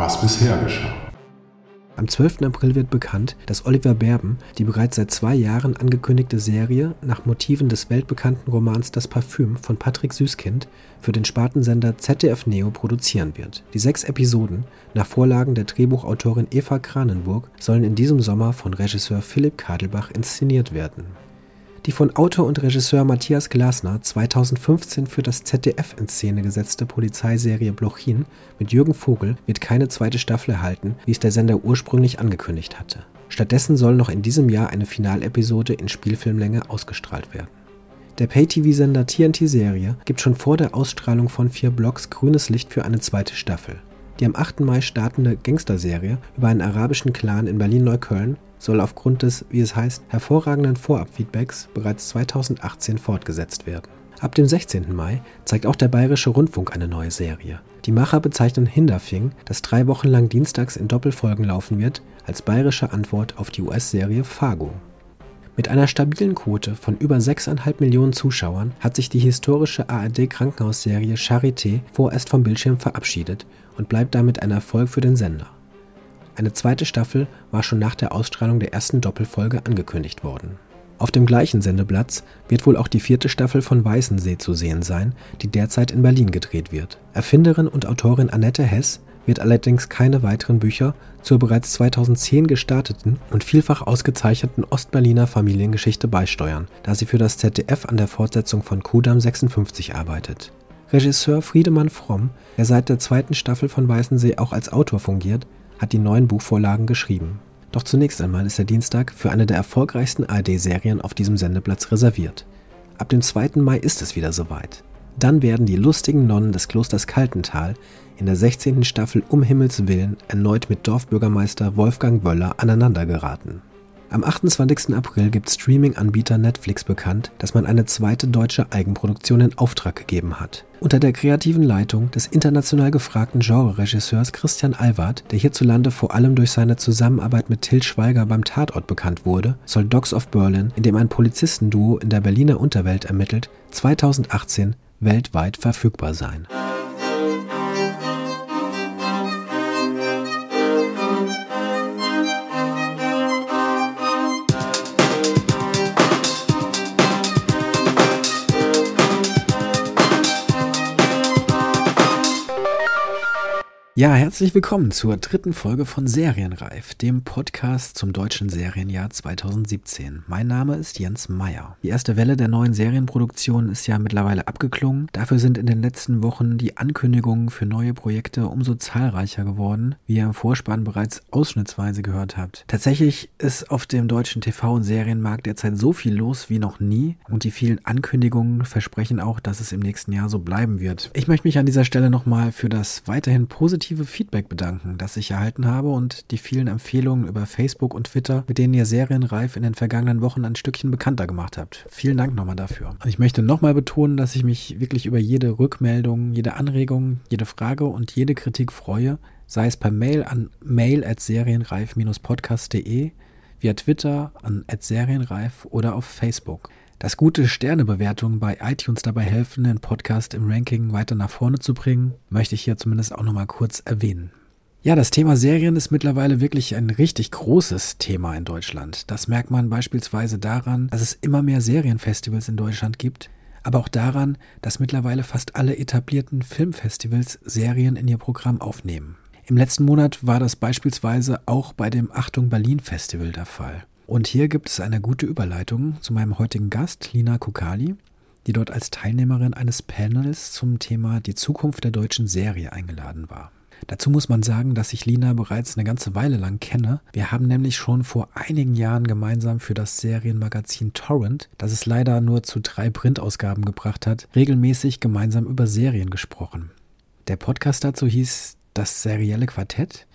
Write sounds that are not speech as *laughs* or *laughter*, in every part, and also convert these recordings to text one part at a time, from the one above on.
was bisher geschah. Am 12. April wird bekannt, dass Oliver Berben die bereits seit zwei Jahren angekündigte Serie nach Motiven des weltbekannten Romans Das Parfüm von Patrick Süßkind für den Spartensender ZDF Neo produzieren wird. Die sechs Episoden, nach Vorlagen der Drehbuchautorin Eva Kranenburg, sollen in diesem Sommer von Regisseur Philipp Kadelbach inszeniert werden die von Autor und Regisseur Matthias Glasner 2015 für das ZDF in Szene gesetzte Polizeiserie Blochin mit Jürgen Vogel wird keine zweite Staffel erhalten, wie es der Sender ursprünglich angekündigt hatte. Stattdessen soll noch in diesem Jahr eine Finalepisode in Spielfilmlänge ausgestrahlt werden. Der Pay-TV-Sender TNT Serie gibt schon vor der Ausstrahlung von vier Blocks grünes Licht für eine zweite Staffel. Die am 8. Mai startende Gangsterserie über einen arabischen Clan in Berlin-Neukölln soll aufgrund des, wie es heißt, hervorragenden Vorabfeedbacks bereits 2018 fortgesetzt werden. Ab dem 16. Mai zeigt auch der Bayerische Rundfunk eine neue Serie. Die Macher bezeichnen Hinderfing, das drei Wochen lang dienstags in Doppelfolgen laufen wird, als bayerische Antwort auf die US-Serie Fargo. Mit einer stabilen Quote von über 6,5 Millionen Zuschauern hat sich die historische ARD-Krankenhausserie Charité vorerst vom Bildschirm verabschiedet und bleibt damit ein Erfolg für den Sender. Eine zweite Staffel war schon nach der Ausstrahlung der ersten Doppelfolge angekündigt worden. Auf dem gleichen Sendeplatz wird wohl auch die vierte Staffel von Weißensee zu sehen sein, die derzeit in Berlin gedreht wird. Erfinderin und Autorin Annette Hess wird allerdings keine weiteren Bücher zur bereits 2010 gestarteten und vielfach ausgezeichneten Ostberliner Familiengeschichte beisteuern, da sie für das ZDF an der Fortsetzung von Kudam 56 arbeitet. Regisseur Friedemann Fromm, der seit der zweiten Staffel von Weißensee auch als Autor fungiert, hat die neuen Buchvorlagen geschrieben. Doch zunächst einmal ist der Dienstag für eine der erfolgreichsten ARD-Serien auf diesem Sendeplatz reserviert. Ab dem 2. Mai ist es wieder soweit. Dann werden die lustigen Nonnen des Klosters Kaltental in der 16. Staffel Um Himmels Willen erneut mit Dorfbürgermeister Wolfgang Wöller aneinandergeraten. Am 28. April gibt Streaming-Anbieter Netflix bekannt, dass man eine zweite deutsche Eigenproduktion in Auftrag gegeben hat. Unter der kreativen Leitung des international gefragten Genreregisseurs Christian Alward, der hierzulande vor allem durch seine Zusammenarbeit mit Till Schweiger beim Tatort bekannt wurde, soll Dogs of Berlin, in dem ein Polizistenduo in der Berliner Unterwelt ermittelt, 2018 weltweit verfügbar sein. Ja, herzlich willkommen zur dritten Folge von Serienreif, dem Podcast zum deutschen Serienjahr 2017. Mein Name ist Jens Meyer. Die erste Welle der neuen Serienproduktion ist ja mittlerweile abgeklungen. Dafür sind in den letzten Wochen die Ankündigungen für neue Projekte umso zahlreicher geworden, wie ihr im Vorspann bereits ausschnittsweise gehört habt. Tatsächlich ist auf dem deutschen TV- und Serienmarkt derzeit so viel los wie noch nie und die vielen Ankündigungen versprechen auch, dass es im nächsten Jahr so bleiben wird. Ich möchte mich an dieser Stelle nochmal für das weiterhin positive positive Feedback bedanken, das ich erhalten habe und die vielen Empfehlungen über Facebook und Twitter, mit denen ihr Serienreif in den vergangenen Wochen ein Stückchen bekannter gemacht habt. Vielen Dank nochmal dafür. Ich möchte nochmal betonen, dass ich mich wirklich über jede Rückmeldung, jede Anregung, jede Frage und jede Kritik freue, sei es per Mail an mail@serienreif-podcast.de, via Twitter an @serienreif oder auf Facebook. Dass gute Sternebewertungen bei iTunes dabei helfen, den Podcast im Ranking weiter nach vorne zu bringen, möchte ich hier zumindest auch nochmal kurz erwähnen. Ja, das Thema Serien ist mittlerweile wirklich ein richtig großes Thema in Deutschland. Das merkt man beispielsweise daran, dass es immer mehr Serienfestivals in Deutschland gibt, aber auch daran, dass mittlerweile fast alle etablierten Filmfestivals Serien in ihr Programm aufnehmen. Im letzten Monat war das beispielsweise auch bei dem Achtung Berlin Festival der Fall. Und hier gibt es eine gute Überleitung zu meinem heutigen Gast, Lina Kukali, die dort als Teilnehmerin eines Panels zum Thema die Zukunft der deutschen Serie eingeladen war. Dazu muss man sagen, dass ich Lina bereits eine ganze Weile lang kenne. Wir haben nämlich schon vor einigen Jahren gemeinsam für das Serienmagazin Torrent, das es leider nur zu drei Printausgaben gebracht hat, regelmäßig gemeinsam über Serien gesprochen. Der Podcast dazu hieß Das serielle Quartett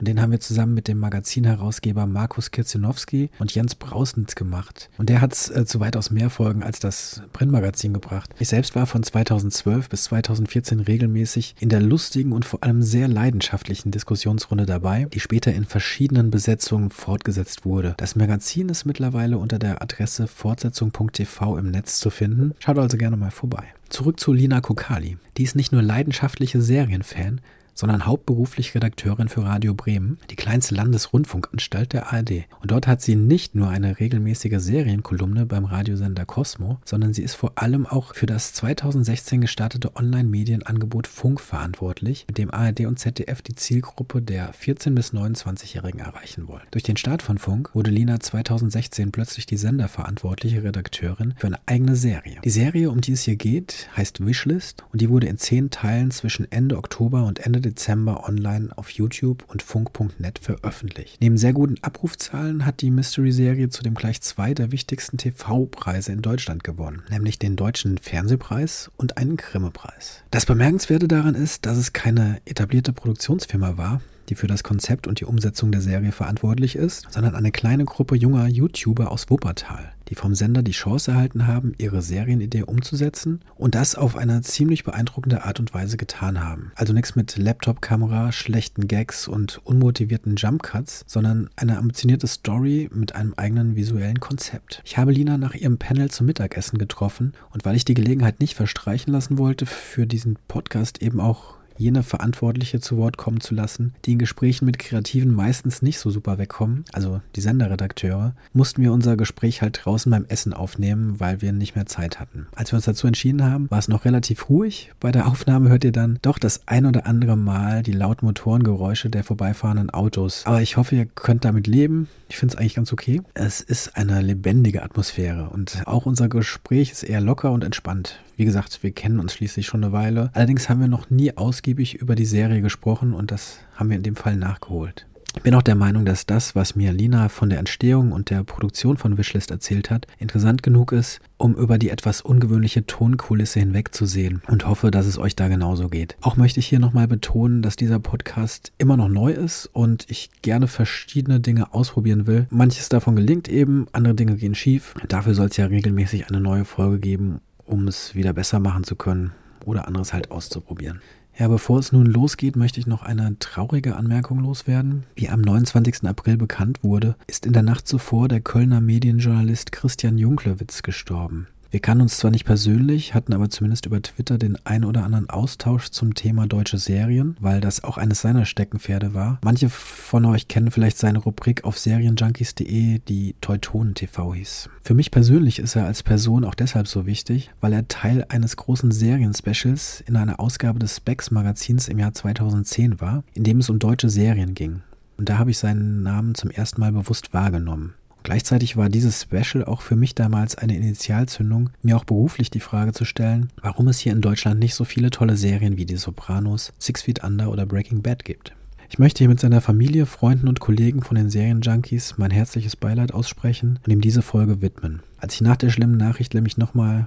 und den haben wir zusammen mit dem Magazinherausgeber Markus Kirzinowski und Jens Brausnitz gemacht. Und der hat es äh, zu weitaus mehr Folgen als das Printmagazin gebracht. Ich selbst war von 2012 bis 2014 regelmäßig in der lustigen und vor allem sehr leidenschaftlichen Diskussionsrunde dabei, die später in verschiedenen Besetzungen fortgesetzt wurde. Das Magazin ist mittlerweile unter der Adresse fortsetzung.tv im Netz zu finden. Schaut also gerne mal vorbei. Zurück zu Lina Kokali. Die ist nicht nur leidenschaftliche Serienfan, sondern hauptberuflich Redakteurin für Radio Bremen, die kleinste Landesrundfunkanstalt der ARD. Und dort hat sie nicht nur eine regelmäßige Serienkolumne beim Radiosender Cosmo, sondern sie ist vor allem auch für das 2016 gestartete Online-Medienangebot Funk verantwortlich, mit dem ARD und ZDF die Zielgruppe der 14- bis 29-Jährigen erreichen wollen. Durch den Start von Funk wurde Lina 2016 plötzlich die senderverantwortliche Redakteurin für eine eigene Serie. Die Serie, um die es hier geht, heißt Wishlist und die wurde in zehn Teilen zwischen Ende Oktober und Ende Dezember online auf YouTube und funk.net veröffentlicht. Neben sehr guten Abrufzahlen hat die Mystery-Serie zudem gleich zwei der wichtigsten TV-Preise in Deutschland gewonnen, nämlich den Deutschen Fernsehpreis und einen Grimme-Preis. Das Bemerkenswerte daran ist, dass es keine etablierte Produktionsfirma war, die für das Konzept und die Umsetzung der Serie verantwortlich ist, sondern eine kleine Gruppe junger YouTuber aus Wuppertal, die vom Sender die Chance erhalten haben, ihre Serienidee umzusetzen und das auf eine ziemlich beeindruckende Art und Weise getan haben. Also nichts mit Laptop-Kamera, schlechten Gags und unmotivierten Jumpcuts, sondern eine ambitionierte Story mit einem eigenen visuellen Konzept. Ich habe Lina nach ihrem Panel zum Mittagessen getroffen und weil ich die Gelegenheit nicht verstreichen lassen wollte, für diesen Podcast eben auch jene Verantwortliche zu Wort kommen zu lassen, die in Gesprächen mit Kreativen meistens nicht so super wegkommen, also die Senderredakteure, mussten wir unser Gespräch halt draußen beim Essen aufnehmen, weil wir nicht mehr Zeit hatten. Als wir uns dazu entschieden haben, war es noch relativ ruhig. Bei der Aufnahme hört ihr dann doch das ein oder andere Mal die lauten Motorengeräusche der vorbeifahrenden Autos. Aber ich hoffe, ihr könnt damit leben. Ich finde es eigentlich ganz okay. Es ist eine lebendige Atmosphäre und auch unser Gespräch ist eher locker und entspannt. Wie gesagt, wir kennen uns schließlich schon eine Weile. Allerdings haben wir noch nie ausgiebig über die Serie gesprochen und das haben wir in dem Fall nachgeholt. Ich bin auch der Meinung, dass das, was mir Lina von der Entstehung und der Produktion von Wishlist erzählt hat, interessant genug ist, um über die etwas ungewöhnliche Tonkulisse hinwegzusehen und hoffe, dass es euch da genauso geht. Auch möchte ich hier nochmal betonen, dass dieser Podcast immer noch neu ist und ich gerne verschiedene Dinge ausprobieren will. Manches davon gelingt eben, andere Dinge gehen schief. Dafür soll es ja regelmäßig eine neue Folge geben, um es wieder besser machen zu können oder anderes halt auszuprobieren. Ja, bevor es nun losgeht, möchte ich noch eine traurige Anmerkung loswerden. Wie am 29. April bekannt wurde, ist in der Nacht zuvor der Kölner Medienjournalist Christian Junklewitz gestorben. Wir kannten uns zwar nicht persönlich, hatten aber zumindest über Twitter den ein oder anderen Austausch zum Thema deutsche Serien, weil das auch eines seiner Steckenpferde war. Manche von euch kennen vielleicht seine Rubrik auf serienjunkies.de, die Teutonen TV hieß. Für mich persönlich ist er als Person auch deshalb so wichtig, weil er Teil eines großen Serienspecials in einer Ausgabe des Specs Magazins im Jahr 2010 war, in dem es um deutsche Serien ging. Und da habe ich seinen Namen zum ersten Mal bewusst wahrgenommen. Gleichzeitig war dieses Special auch für mich damals eine Initialzündung, mir auch beruflich die Frage zu stellen, warum es hier in Deutschland nicht so viele tolle Serien wie Die Sopranos, Six Feet Under oder Breaking Bad gibt. Ich möchte hier mit seiner Familie, Freunden und Kollegen von den Serienjunkies mein herzliches Beileid aussprechen und ihm diese Folge widmen. Als ich nach der schlimmen Nachricht nämlich nochmal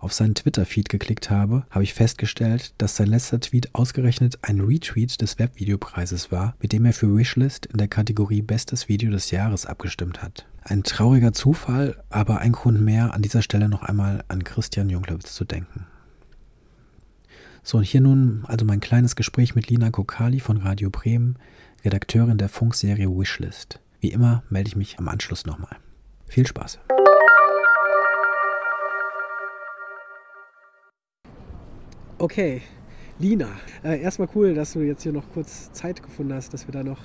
auf seinen Twitter-Feed geklickt habe, habe ich festgestellt, dass sein letzter Tweet ausgerechnet ein Retweet des Webvideopreises war, mit dem er für Wishlist in der Kategorie Bestes Video des Jahres abgestimmt hat. Ein trauriger Zufall, aber ein Grund mehr, an dieser Stelle noch einmal an Christian Junglewitz zu denken. So, und hier nun also mein kleines Gespräch mit Lina Kokali von Radio Bremen, Redakteurin der Funkserie Wishlist. Wie immer melde ich mich am Anschluss nochmal. Viel Spaß! Okay, Lina, äh, erstmal cool, dass du jetzt hier noch kurz Zeit gefunden hast, dass wir da noch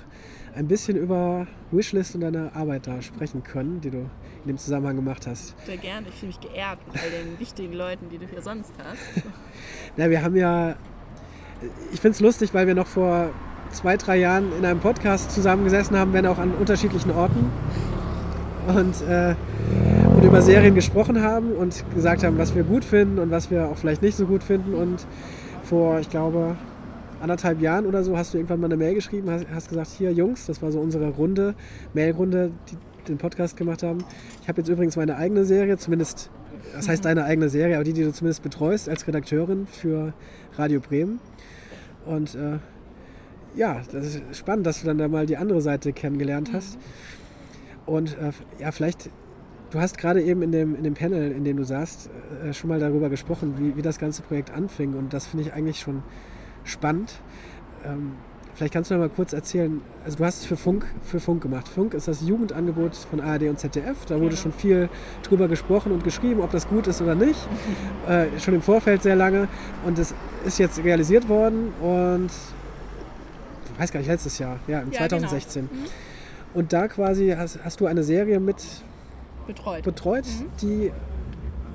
ein bisschen über Wishlist und deine Arbeit da sprechen können, die du in dem Zusammenhang gemacht hast. Sehr gerne, ich fühle mich geehrt mit all den wichtigen Leuten, die du hier sonst hast. *laughs* Na, wir haben ja, ich finde es lustig, weil wir noch vor zwei, drei Jahren in einem Podcast zusammengesessen haben, wenn auch an unterschiedlichen Orten. Und äh, und über Serien gesprochen haben und gesagt haben, was wir gut finden und was wir auch vielleicht nicht so gut finden. Und vor, ich glaube, anderthalb Jahren oder so hast du irgendwann mal eine Mail geschrieben, hast, hast gesagt, hier Jungs, das war so unsere Runde, Mailrunde, die den Podcast gemacht haben. Ich habe jetzt übrigens meine eigene Serie, zumindest, das heißt deine eigene Serie, aber die, die du zumindest betreust als Redakteurin für Radio Bremen. Und äh, ja, das ist spannend, dass du dann da mal die andere Seite kennengelernt hast. Und äh, ja, vielleicht Du hast gerade eben in dem, in dem Panel, in dem du saßt, äh, schon mal darüber gesprochen, wie, wie das ganze Projekt anfing. Und das finde ich eigentlich schon spannend. Ähm, vielleicht kannst du noch mal kurz erzählen, also du hast es für Funk, für Funk gemacht. Funk ist das Jugendangebot von ARD und ZDF. Da wurde ja. schon viel drüber gesprochen und geschrieben, ob das gut ist oder nicht. *laughs* äh, schon im Vorfeld sehr lange. Und es ist jetzt realisiert worden. Und weiß gar nicht, letztes Jahr, ja, im Ja, 2016. genau. Mhm. Und da quasi hast, hast du eine Serie mit Betreut. betreut, die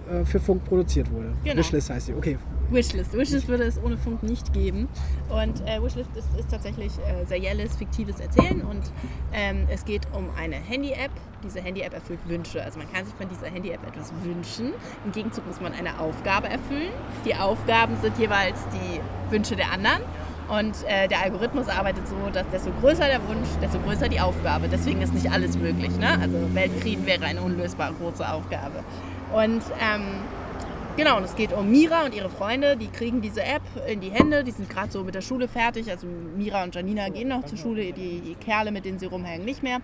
äh, für Funk produziert wurde. Genau. Wishlist heißt sie. Okay. Wishlist. Wishlist würde es ohne Funk nicht geben. Und äh, Wishlist ist, ist tatsächlich äh, serielles, fiktives Erzählen und ähm, es geht um eine Handy-App. Diese Handy-App erfüllt Wünsche. Also man kann sich von dieser Handy-App etwas wünschen. Im Gegenzug muss man eine Aufgabe erfüllen. Die Aufgaben sind jeweils die Wünsche der anderen. Und äh, der Algorithmus arbeitet so, dass desto größer der Wunsch, desto größer die Aufgabe. Deswegen ist nicht alles möglich. Ne? Also Weltfrieden wäre eine unlösbar große Aufgabe. Und ähm, Genau, und es geht um Mira und ihre Freunde. Die kriegen diese App in die Hände. Die sind gerade so mit der Schule fertig. Also Mira und Janina gehen noch zur Schule. Die, die Kerle, mit denen sie rumhängen, nicht mehr.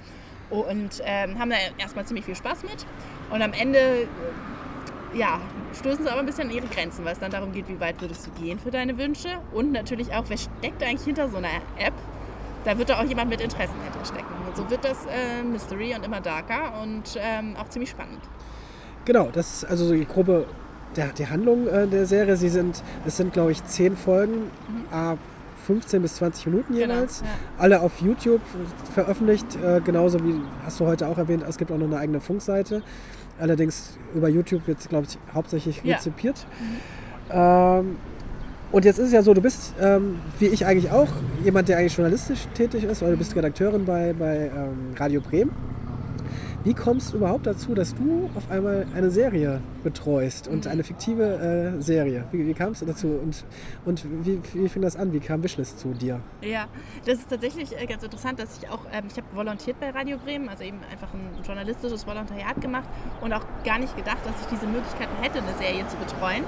Und ähm, haben da erstmal ziemlich viel Spaß mit. Und am Ende ja, stoßen sie aber ein bisschen an ihre Grenzen, weil es dann darum geht, wie weit würdest du gehen für deine Wünsche. Und natürlich auch, wer steckt eigentlich hinter so einer App? Da wird da auch jemand mit Interessen hinterstecken. Und so wird das äh, Mystery und immer darker und ähm, auch ziemlich spannend. Genau, das ist also so die grobe der, die Handlung äh, der Serie. Sie sind, es sind glaube ich zehn Folgen, äh, 15 bis 20 Minuten Genau, jeweils. ja. Alle auf YouTube veröffentlicht, äh, genauso wie hast du heute auch erwähnt, es gibt auch noch eine eigene Funkseite. Allerdings über YouTube wird es, glaube ich, hauptsächlich Ja. rezipiert. Ähm, und jetzt ist es ja so, du bist, ähm, wie ich eigentlich auch, jemand, der eigentlich journalistisch tätig ist, oder du bist Redakteurin bei, bei ähm, Radio Bremen. Wie kommst du überhaupt dazu, dass du auf einmal eine Serie betreust und eine fiktive äh, Serie? Wie, wie kamst du dazu und, und wie, wie fing das an? Wie kam Wishlist zu dir? Ja, das ist tatsächlich äh, ganz interessant, dass ich auch, ähm, ich habe volontiert bei Radio Bremen, also eben einfach ein journalistisches Volontariat gemacht und auch gar nicht gedacht, dass ich diese Möglichkeiten hätte, eine Serie zu betreuen,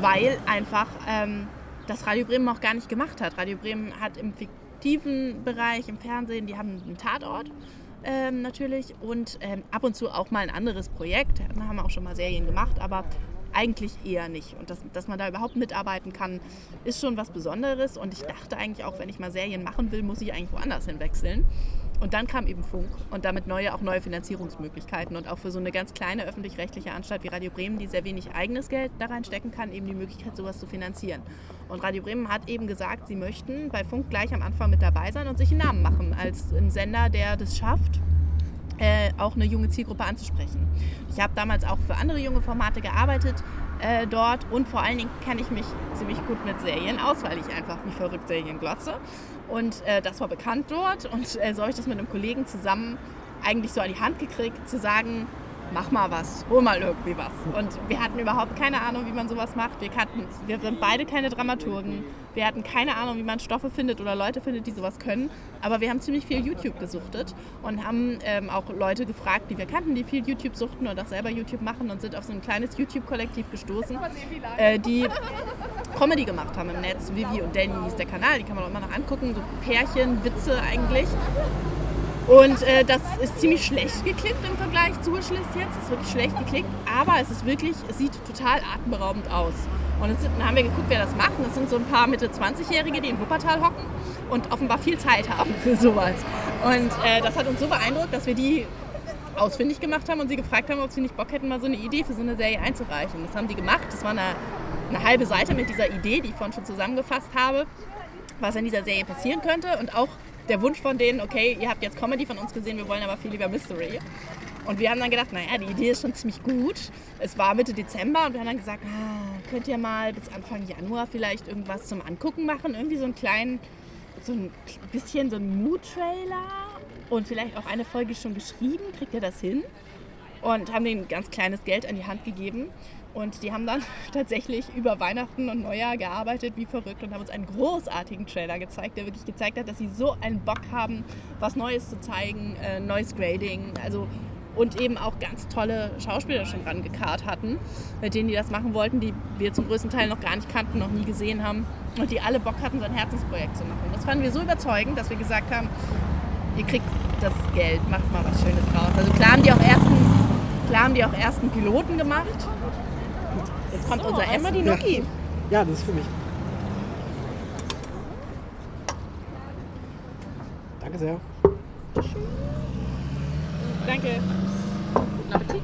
weil einfach ähm, das Radio Bremen auch gar nicht gemacht hat. Radio Bremen hat im fiktiven Bereich, im Fernsehen, die haben einen Tatort. Ähm, natürlich und ähm, ab und zu auch mal ein anderes Projekt. Wir haben auch schon mal Serien gemacht, aber eigentlich eher nicht. Und dass, dass man da überhaupt mitarbeiten kann, ist schon was Besonderes. Und ich dachte eigentlich auch, wenn ich mal Serien machen will, muss ich eigentlich woanders hinwechseln. Und dann kam eben Funk und damit neue, auch neue Finanzierungsmöglichkeiten. Und auch für so eine ganz kleine öffentlich-rechtliche Anstalt wie Radio Bremen, die sehr wenig eigenes Geld da reinstecken kann, eben die Möglichkeit, sowas zu finanzieren. Und Radio Bremen hat eben gesagt, sie möchten bei Funk gleich am Anfang mit dabei sein und sich einen Namen machen als ein Sender, der das schafft, äh, auch eine junge Zielgruppe anzusprechen. Ich habe damals auch für andere junge Formate gearbeitet äh, dort und vor allen Dingen kenne ich mich ziemlich gut mit Serien aus, weil ich einfach wie verrückt Serien glotze. Und äh, das war bekannt dort. Und äh, so habe ich das mit einem Kollegen zusammen eigentlich so an die Hand gekriegt, zu sagen, mach mal was, hol mal irgendwie was. Und wir hatten überhaupt keine Ahnung, wie man sowas macht. Wir, kannten, wir sind beide keine Dramaturgen. Wir hatten keine Ahnung, wie man Stoffe findet oder Leute findet, die sowas können. Aber wir haben ziemlich viel YouTube gesuchtet und haben ähm, auch Leute gefragt, die wir kannten, die viel YouTube suchten und auch selber YouTube machen und sind auf so ein kleines YouTube-Kollektiv gestoßen, äh, die Comedy gemacht haben im Netz. Vivi und Danny hieß der Kanal, die kann man auch immer noch angucken. So Pärchen, Witze eigentlich. Und äh, das ist ziemlich schlecht geklickt im Vergleich zu Wishlist jetzt. Es ist wirklich schlecht geklickt, aber es ist wirklich, es sieht total atemberaubend aus. Und sind, dann haben wir geguckt, wer das macht. Und das sind so ein paar Mitte 20-Jährige, die in Wuppertal hocken und offenbar viel Zeit haben für sowas. Und äh, das hat uns so beeindruckt, dass wir die ausfindig gemacht haben und sie gefragt haben, ob sie nicht Bock hätten, mal so eine Idee für so eine Serie einzureichen. Das haben die gemacht. Das war eine, eine halbe Seite mit dieser Idee, die ich vorhin schon zusammengefasst habe, was in dieser Serie passieren könnte und auch der Wunsch von denen, okay, ihr habt jetzt Comedy von uns gesehen, wir wollen aber viel lieber Mystery. Und wir haben dann gedacht, naja, die Idee ist schon ziemlich gut. Es war Mitte Dezember und wir haben dann gesagt, ah, könnt ihr mal bis Anfang Januar vielleicht irgendwas zum Angucken machen? Irgendwie so einen kleinen, so ein bisschen so ein Mood-Trailer und vielleicht auch eine Folge schon geschrieben. Kriegt ihr das hin? Und haben denen ganz kleines Geld an die Hand gegeben. Und die haben dann *laughs* tatsächlich über Weihnachten und Neujahr gearbeitet wie verrückt und haben uns einen großartigen Trailer gezeigt, der wirklich gezeigt hat, dass sie so einen Bock haben, was Neues zu zeigen, äh, neues Grading, also und eben auch ganz tolle Schauspieler schon rangekarrt hatten, mit denen die das machen wollten, die wir zum größten Teil noch gar nicht kannten, noch nie gesehen haben und die alle Bock hatten, so ein Herzensprojekt zu machen. Das fanden wir so überzeugend, dass wir gesagt haben, ihr kriegt das Geld, macht mal was Schönes draus. Also klar haben die auch ersten, klar haben die auch ersten Piloten gemacht. Jetzt kommt unser einmal Essen. die Gnocchi. Ja, das ist für mich. Danke sehr. Danke. Guten Appetit.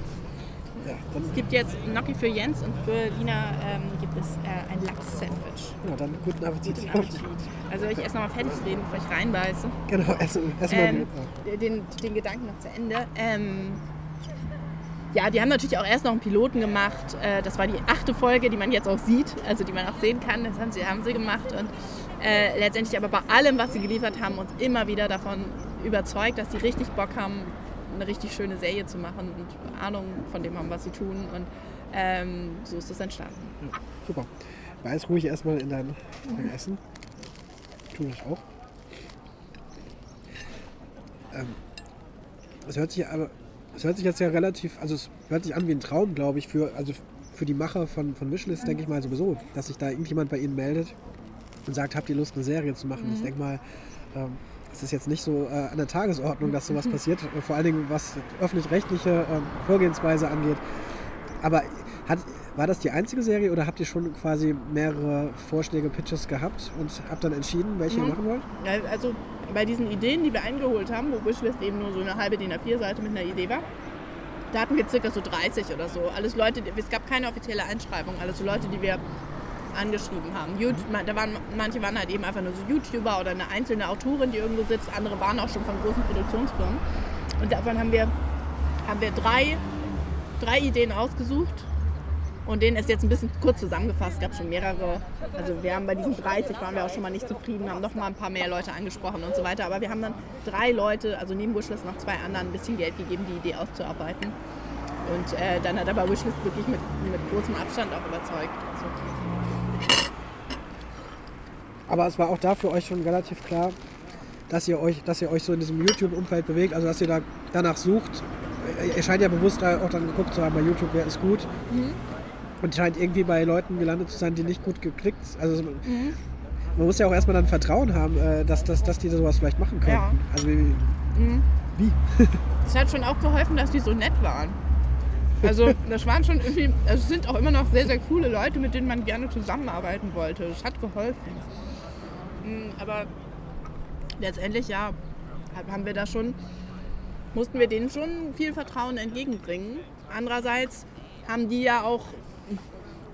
Ja, es gibt jetzt Gnocchi für Jens und für Lina ähm, gibt es äh, ein Lachs-Sandwich. Ja, dann guten Appetit. Guten Appetit. Also ich esse nochmal fertig reden, bevor ich reinbeiße. Genau, essen, essen Ähm, den, den Gedanken noch zu Ende. Ähm, ja, die haben natürlich auch erst noch einen Piloten gemacht. Äh, das war die achte Folge, die man jetzt auch sieht, also die man auch sehen kann. Das haben sie, haben sie gemacht. Und äh, letztendlich aber bei allem, was sie geliefert haben, uns immer wieder davon überzeugt, dass sie richtig Bock haben, eine richtig schöne Serie zu machen und Ahnung von dem haben, was sie tun. Und ähm, so ist das entstanden. Ja, super. Beiß ruhig erstmal in dein, dein Essen. Tu ich auch. Ähm, hört sich aber, es hört sich jetzt ja relativ, also es hört sich an wie ein Traum, glaube ich, für, also für die Macher von, von Wishlist, denke ich mal sowieso, dass sich da irgendjemand bei ihnen meldet und sagt, habt ihr Lust, eine Serie zu machen? Ich denke mal, ähm, es ist jetzt nicht so äh, an der Tagesordnung, dass sowas passiert, äh, vor allen Dingen was öffentlich-rechtliche ähm, Vorgehensweise angeht. Aber hat, war das die einzige Serie oder habt ihr schon quasi mehrere Vorschläge, Pitches gehabt und habt dann entschieden, welche ihr machen wollt? Also bei diesen Ideen, die wir eingeholt haben, wo Wishlist eben nur so eine halbe DIN A4-Seite mit einer Idee war, da hatten wir circa so 30 oder so. Alles Leute, es gab keine offizielle Einschreibung, alles so Leute, die wir angeschrieben haben. Da waren, manche waren halt eben einfach nur so YouTuber oder eine einzelne Autorin, die irgendwo sitzt, andere waren auch schon von großen Produktionsfirmen. Und davon haben wir, haben wir drei, drei Ideen ausgesucht und denen ist jetzt ein bisschen kurz zusammengefasst, es gab schon mehrere. Also wir haben bei diesen 30 waren wir auch schon mal nicht zufrieden, haben noch mal ein paar mehr Leute angesprochen und so weiter. Aber wir haben dann drei Leute, also neben Wishlist noch zwei anderen, ein bisschen Geld gegeben, die Idee auszuarbeiten. Und äh, dann hat aber Wishlist wirklich mit, mit großem Abstand auch überzeugt. Also, Aber es war auch da für euch schon relativ klar, dass ihr euch, dass ihr euch so in diesem YouTube-Umfeld bewegt, also dass ihr da danach sucht. Ihr scheint ja bewusst auch dann geguckt zu haben bei YouTube, wer ist gut. Und scheint irgendwie bei Leuten gelandet zu sein, die nicht gut geklickt Also man muss ja auch erstmal dann Vertrauen haben, äh, dass, dass, dass die sowas vielleicht machen können. Ja. Also wie, wie? *laughs* Es hat schon auch geholfen, dass die so nett waren. Also das waren schon irgendwie, also es sind auch immer noch sehr, sehr coole Leute, mit denen man gerne zusammenarbeiten wollte. Das hat geholfen. Mm, Aber letztendlich, ja, hab- haben wir da schon, mussten wir denen schon viel Vertrauen entgegenbringen. Andererseits haben die ja auch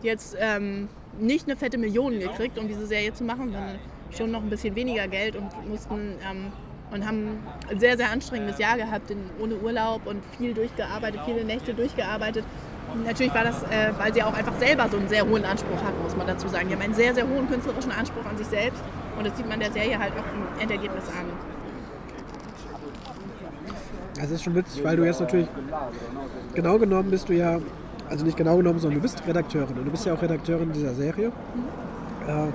jetzt ähm, nicht eine fette Million gekriegt, um diese Serie zu machen, sondern schon noch ein bisschen weniger Geld und mussten ähm, und haben ein sehr, sehr anstrengendes Jahr gehabt, in, ohne Urlaub und viel durchgearbeitet, viele Nächte durchgearbeitet. Natürlich war das, äh, weil sie auch einfach selber so einen sehr hohen Anspruch hatten, muss man dazu sagen. Die haben einen sehr, sehr hohen künstlerischen Anspruch an sich selbst und das sieht man der Serie halt auch im Endergebnis an. Das ist schon witzig, weil du jetzt natürlich genau genommen bist du ja, also nicht genau genommen, sondern du bist Redakteurin und du bist ja auch Redakteurin dieser Serie. Äh,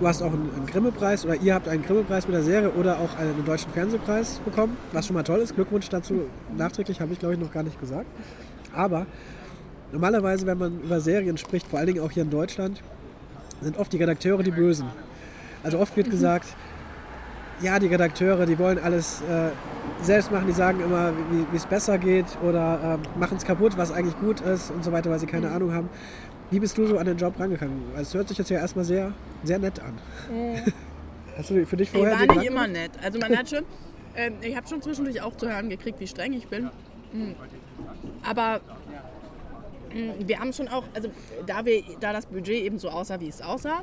du hast auch einen, einen Grimme-Preis oder ihr habt einen Grimme-Preis mit der Serie oder auch einen deutschen Fernsehpreis bekommen, was schon mal toll ist. Glückwunsch dazu. Nachträglich habe ich glaube ich noch gar nicht gesagt. Aber normalerweise, wenn man über Serien spricht, vor allen Dingen auch hier in Deutschland, sind oft die Redakteure die Bösen. Also oft wird gesagt, ja, die Redakteure, die wollen alles äh, selbst machen, die sagen immer, wie es besser geht oder äh, machen es kaputt, was eigentlich gut ist und so weiter, weil sie Mhm. keine Ahnung haben. Wie bist du so an den Job rangegangen? Also es hört sich jetzt ja erstmal sehr, sehr nett an. *laughs* Hast du für dich Ich vorher war die nicht immer nett. Also man hat schon, ähm, ich habe schon zwischendurch auch zu hören gekriegt, wie streng ich bin. Mm. Aber mm, wir haben schon auch, also da, wir, da das Budget eben so aussah, wie es aussah,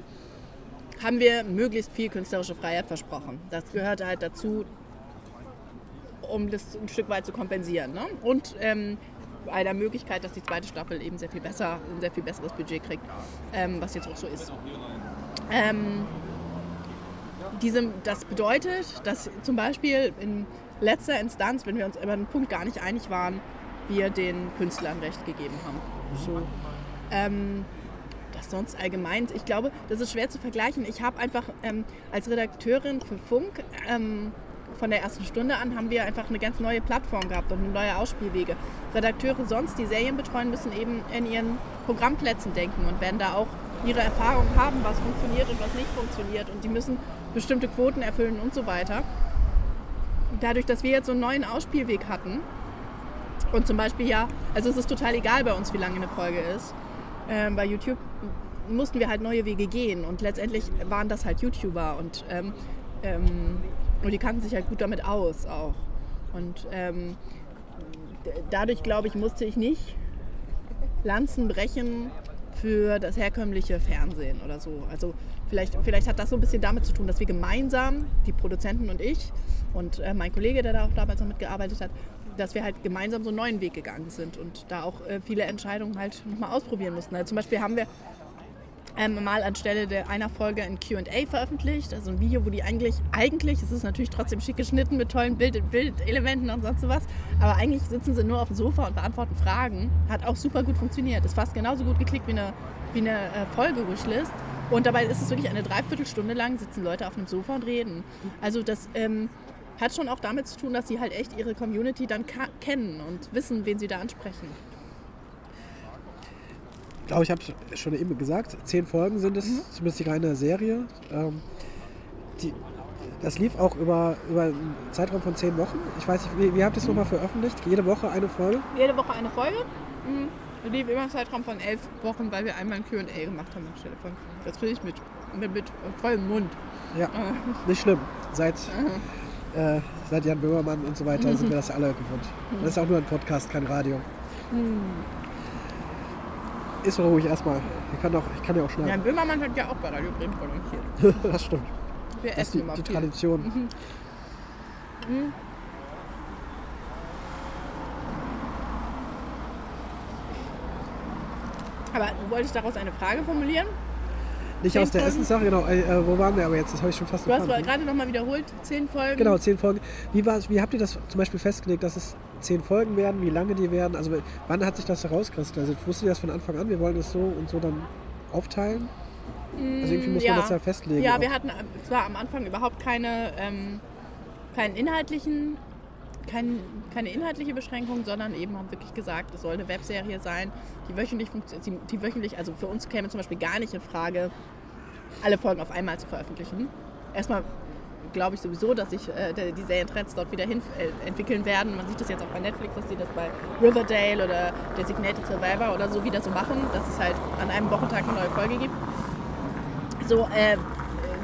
haben wir möglichst viel künstlerische Freiheit versprochen. Das gehört halt dazu, um das ein Stück weit zu kompensieren. Ne? Und ähm, bei der Möglichkeit, dass die zweite Staffel eben sehr viel besser, ein sehr viel besseres Budget kriegt, ähm, was jetzt auch so ist. Ähm, diesem, das bedeutet, dass zum Beispiel in letzter Instanz, wenn wir uns über einen Punkt gar nicht einig waren, wir den Künstlern Recht gegeben haben. So. Ähm, das sonst allgemein, ich glaube, das ist schwer zu vergleichen. Ich habe einfach ähm, als Redakteurin für Funk ähm, von der ersten Stunde an haben wir einfach eine ganz neue Plattform gehabt und neue Ausspielwege. Redakteure sonst, die Serien betreuen, müssen eben in ihren Programmplätzen denken und werden da auch ihre Erfahrungen haben, was funktioniert und was nicht funktioniert. Und die müssen bestimmte Quoten erfüllen und so weiter. Dadurch, dass wir jetzt so einen neuen Ausspielweg hatten und zum Beispiel ja, also es ist total egal bei uns, wie lange eine Folge ist. Ähm, bei YouTube mussten wir halt neue Wege gehen und letztendlich waren das halt YouTuber und, ähm, ähm, und die kannten sich halt gut damit aus auch. Und ähm, dadurch, glaube ich, musste ich nicht Lanzen brechen für das herkömmliche Fernsehen oder so. Also vielleicht, vielleicht hat das so ein bisschen damit zu tun, dass wir gemeinsam, die Produzenten und ich und äh, mein Kollege, der da auch damals noch mitgearbeitet hat, dass wir halt gemeinsam so einen neuen Weg gegangen sind und da auch äh, viele Entscheidungen halt nochmal ausprobieren mussten. Also zum Beispiel haben wir ähm, mal anstelle der einer Folge ein QA veröffentlicht, also ein Video, wo die eigentlich, eigentlich, es ist natürlich trotzdem schick geschnitten mit tollen Bild Bildelementen und sonst was, aber eigentlich sitzen sie nur auf dem Sofa und beantworten Fragen. Hat auch super gut funktioniert. Ist fast genauso gut geklickt wie eine, wie eine äh, Folge-Wishlist. Und dabei ist es wirklich eine Dreiviertelstunde lang, sitzen Leute auf einem Sofa und reden. Also das ähm, hat schon auch damit zu tun, dass sie halt echt ihre Community dann kennen und wissen, wen sie da ansprechen glaube, ich habe es schon eben gesagt, zehn Folgen sind es, mhm. zumindest die reine Serie. Ähm, die, das lief auch über, über einen Zeitraum von zehn Wochen. Ich weiß nicht, wie, wie habt ihr es mhm. nochmal veröffentlicht? Jede Woche eine Folge? Jede Woche eine Folge. Mhm. lief immer einen Zeitraum von elf Wochen, weil wir einmal ein QA gemacht haben anstelle von. Das kriege ich mit, mit, mit vollem Mund. Ja, äh. nicht schlimm. Seit, äh, seit Jan Böhmermann und so weiter *laughs* sind wir das alle gewohnt. Mhm. Das ist auch nur ein Podcast, kein Radio. Ist ruhig erstmal. Ich kann, auch, ich kann ja auch schneiden. Ja, Böhmermann hat ja auch bei Radio Bremen volontiert. *laughs* das stimmt. Wir das essen ist die, die Tradition. Mhm. Mhm. Aber wollte ich daraus eine Frage formulieren? Nicht aus der Essenssache, genau. Äh, äh, wo waren wir aber jetzt? Das habe ich schon fast Du hast gerade nochmal wiederholt, zehn Folgen. Genau, zehn Folgen. Wie, wie habt ihr das zum Beispiel festgelegt, dass es zehn Folgen werden, wie lange die werden? Also wann hat sich das herauskristallisiert? Also, Wusste ihr das von Anfang an? Wir wollen es so und so dann aufteilen? Also irgendwie muss ja. man das ja festlegen. Ja, wir hatten zwar am Anfang überhaupt keine, ähm, keinen inhaltlichen, kein, keine inhaltliche Beschränkung, sondern eben haben wirklich gesagt, es soll eine Webserie sein, die wöchentlich funktioniert, die wöchentlich, also für uns käme zum Beispiel gar nicht in Frage, alle Folgen auf einmal zu veröffentlichen. Erstmal glaube ich sowieso, dass sich äh, die Serientrends dort wieder hin äh, entwickeln werden. Man sieht das jetzt auch bei Netflix, dass die das bei Riverdale oder Designated Survivor oder so wieder so machen, dass es halt an einem Wochentag eine neue Folge gibt. So, äh,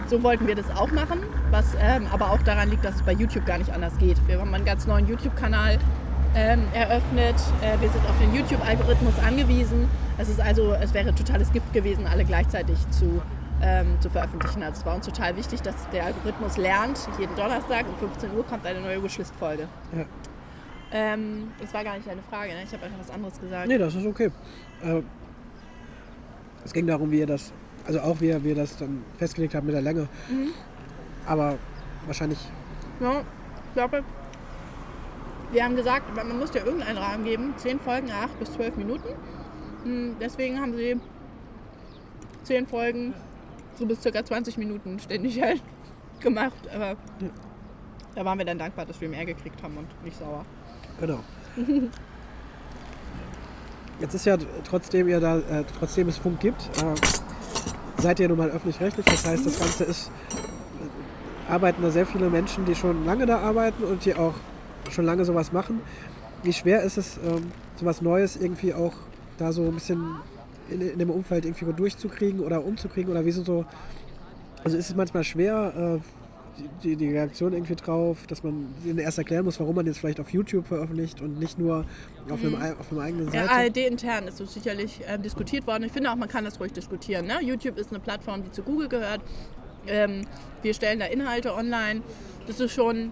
so wollten wir das auch machen, was ähm, aber auch daran liegt, dass es bei YouTube gar nicht anders geht. Wir haben einen ganz neuen YouTube-Kanal ähm, eröffnet. Äh, wir sind auf den YouTube-Algorithmus angewiesen. Es ist also, es wäre totales Gift gewesen, alle gleichzeitig zu ähm, zu veröffentlichen. Also es war uns total wichtig, dass der Algorithmus lernt, jeden Donnerstag um 15 Uhr kommt eine neue Wishlist-Folge. Ja. Ähm, das war gar nicht eine Frage, ne? ich habe einfach was anderes gesagt. Nee, das ist okay. Äh, es ging darum, wie ihr das, also auch wie ihr das dann festgelegt habt mit der Länge. Mhm. Aber wahrscheinlich... Ja, ich glaube, wir haben gesagt, man muss ja irgendeinen Rahmen geben. 10 Folgen, 8 bis 12 Minuten. Hm, deswegen haben sie 10 Folgen, so bis circa 20 Minuten ständig halt *laughs* gemacht. Aber ja. da waren wir dann dankbar, dass wir mehr gekriegt haben und nicht sauer. Genau. *laughs* Jetzt ist ja trotzdem ihr da, äh, trotzdem es Funk gibt, äh, seid ihr nun mal öffentlich-rechtlich. Das heißt, das Ganze ist, äh, arbeiten da sehr viele Menschen, die schon lange da arbeiten und die auch schon lange sowas machen. Wie schwer ist es, ähm, sowas Neues irgendwie auch da so ein bisschen in, in dem Umfeld irgendwie durchzukriegen oder umzukriegen? Oder wie sind so. Also ist es manchmal schwer, äh, die, die, Reaktion irgendwie drauf, dass man ihnen erst erklären muss, warum man jetzt vielleicht auf YouTube veröffentlicht und nicht nur auf, mhm. einem, auf einem eigenen Seite. Ja, ARD intern ist so sicherlich äh, diskutiert worden. Ich finde auch, man kann das ruhig diskutieren. Ne? YouTube ist eine Plattform, die zu Google gehört. Ähm, wir stellen da Inhalte online. Das ist schon,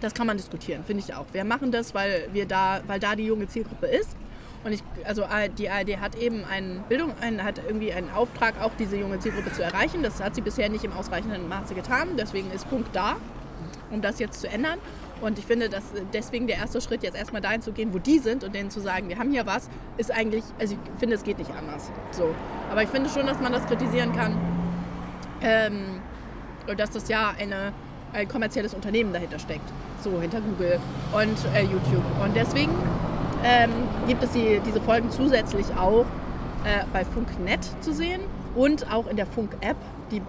das kann man diskutieren, finde ich auch. Wir machen das, weil wir da, weil da die junge Zielgruppe ist. Und ich, also die ARD hat eben einen Bildung, einen, hat irgendwie einen Auftrag, auch diese junge Zielgruppe zu erreichen. Das hat sie bisher nicht im ausreichenden Maße getan. Deswegen ist Funk da, um das jetzt zu ändern. Und ich finde, dass deswegen der erste Schritt jetzt erstmal dahin zu gehen, wo die sind und denen zu sagen, wir haben hier was, ist eigentlich, also ich finde, es geht nicht anders. So. Aber ich finde schon, dass man das kritisieren kann, ähm, dass das ja eine, ein kommerzielles Unternehmen dahinter steckt. So, hinter Google und äh, YouTube. Und deswegen ähm, gibt es die, diese Folgen zusätzlich auch äh, bei Funknet zu sehen und auch in der Funk-App, die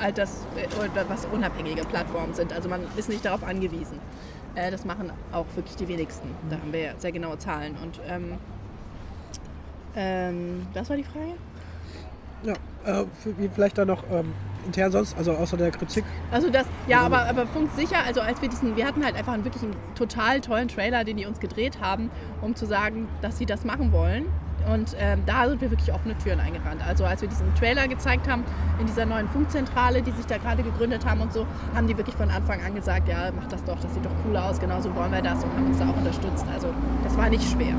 halt das, äh, was unabhängige Plattformen sind. Also man ist nicht darauf angewiesen. Äh, das machen auch wirklich die wenigsten. Da haben wir ja sehr genaue Zahlen. Und ähm, ähm, das war die Frage? Ja, äh, vielleicht dann noch ähm, intern sonst, also außer der Kritik? Also das, ja, aber, aber Funk sicher, also als wir diesen, wir hatten halt einfach einen wirklich einen total tollen Trailer, den die uns gedreht haben, um zu sagen, dass sie das machen wollen. Und ähm, da sind wir wirklich offene Türen eingerannt. Also als wir diesen Trailer gezeigt haben in dieser neuen Funkzentrale, die sich da gerade gegründet haben und so, haben die wirklich von Anfang an gesagt, ja, mach das doch, das sieht doch cool aus, genauso wollen wir das und haben uns da auch unterstützt. Also das war nicht schwer.